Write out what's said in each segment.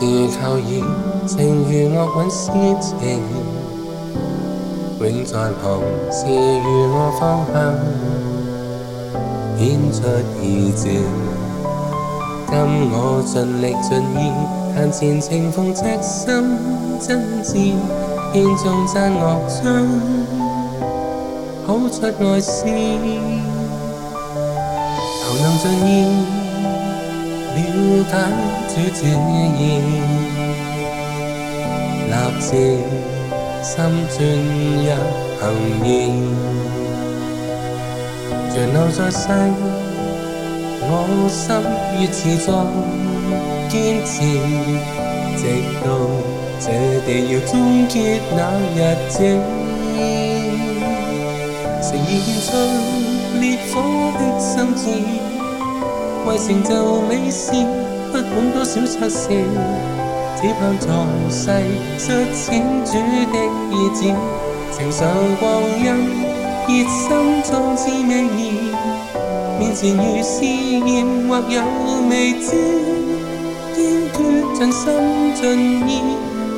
是靠意，情如乐韵诗情，永在旁。是如我方向，显出意情。今我尽力尽意，但前情逢赤心真挚，献众赞乐章，谱出爱诗。好能尽意。了解主這意，立志心進入行義，像流在世，我心越自在，堅持直到這地要終結那日子，誠意獻出烈火的心志。为成就美事，不管多少测试，只盼在世执主的意志，乘上光阴，热心壮志未眠。面前如试验或有未知，坚决尽心尽意，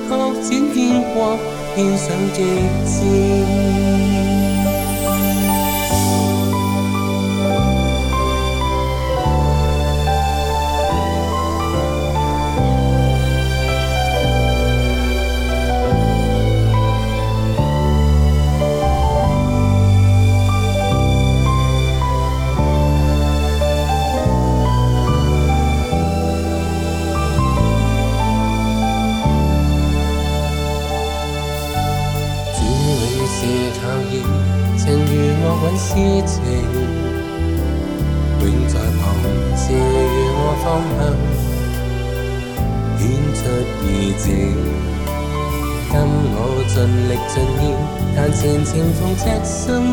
拓展天国，献上极致。是靠意，情如我蕴诗情，永在旁；事如我方向，显出意志。今我尽力尽意，但前情逢赤生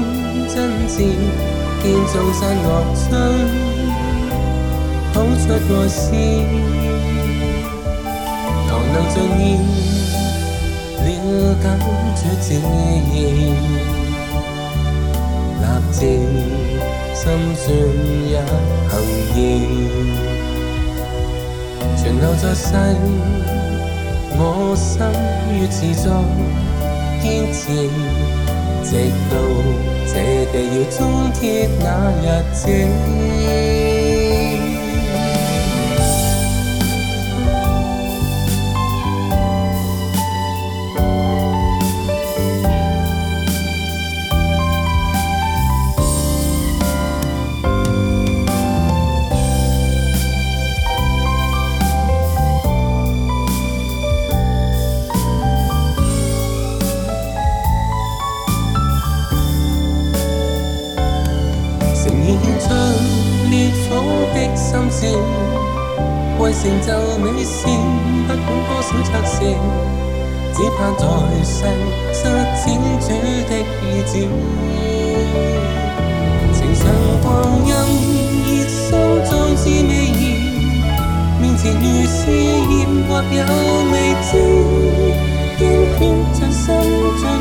真挚，肩重山岳峻，谱出爱诗，同能尽意。只要立正心专一行言，存留在世，我心如始终坚持，直到这地要终结那日子。心笑，為成就美善，不管多少測試，只盼在世實踐主的意旨。情上光陰，熱搜壯志未燃，面前如試驗或有未知，堅決盡心盡。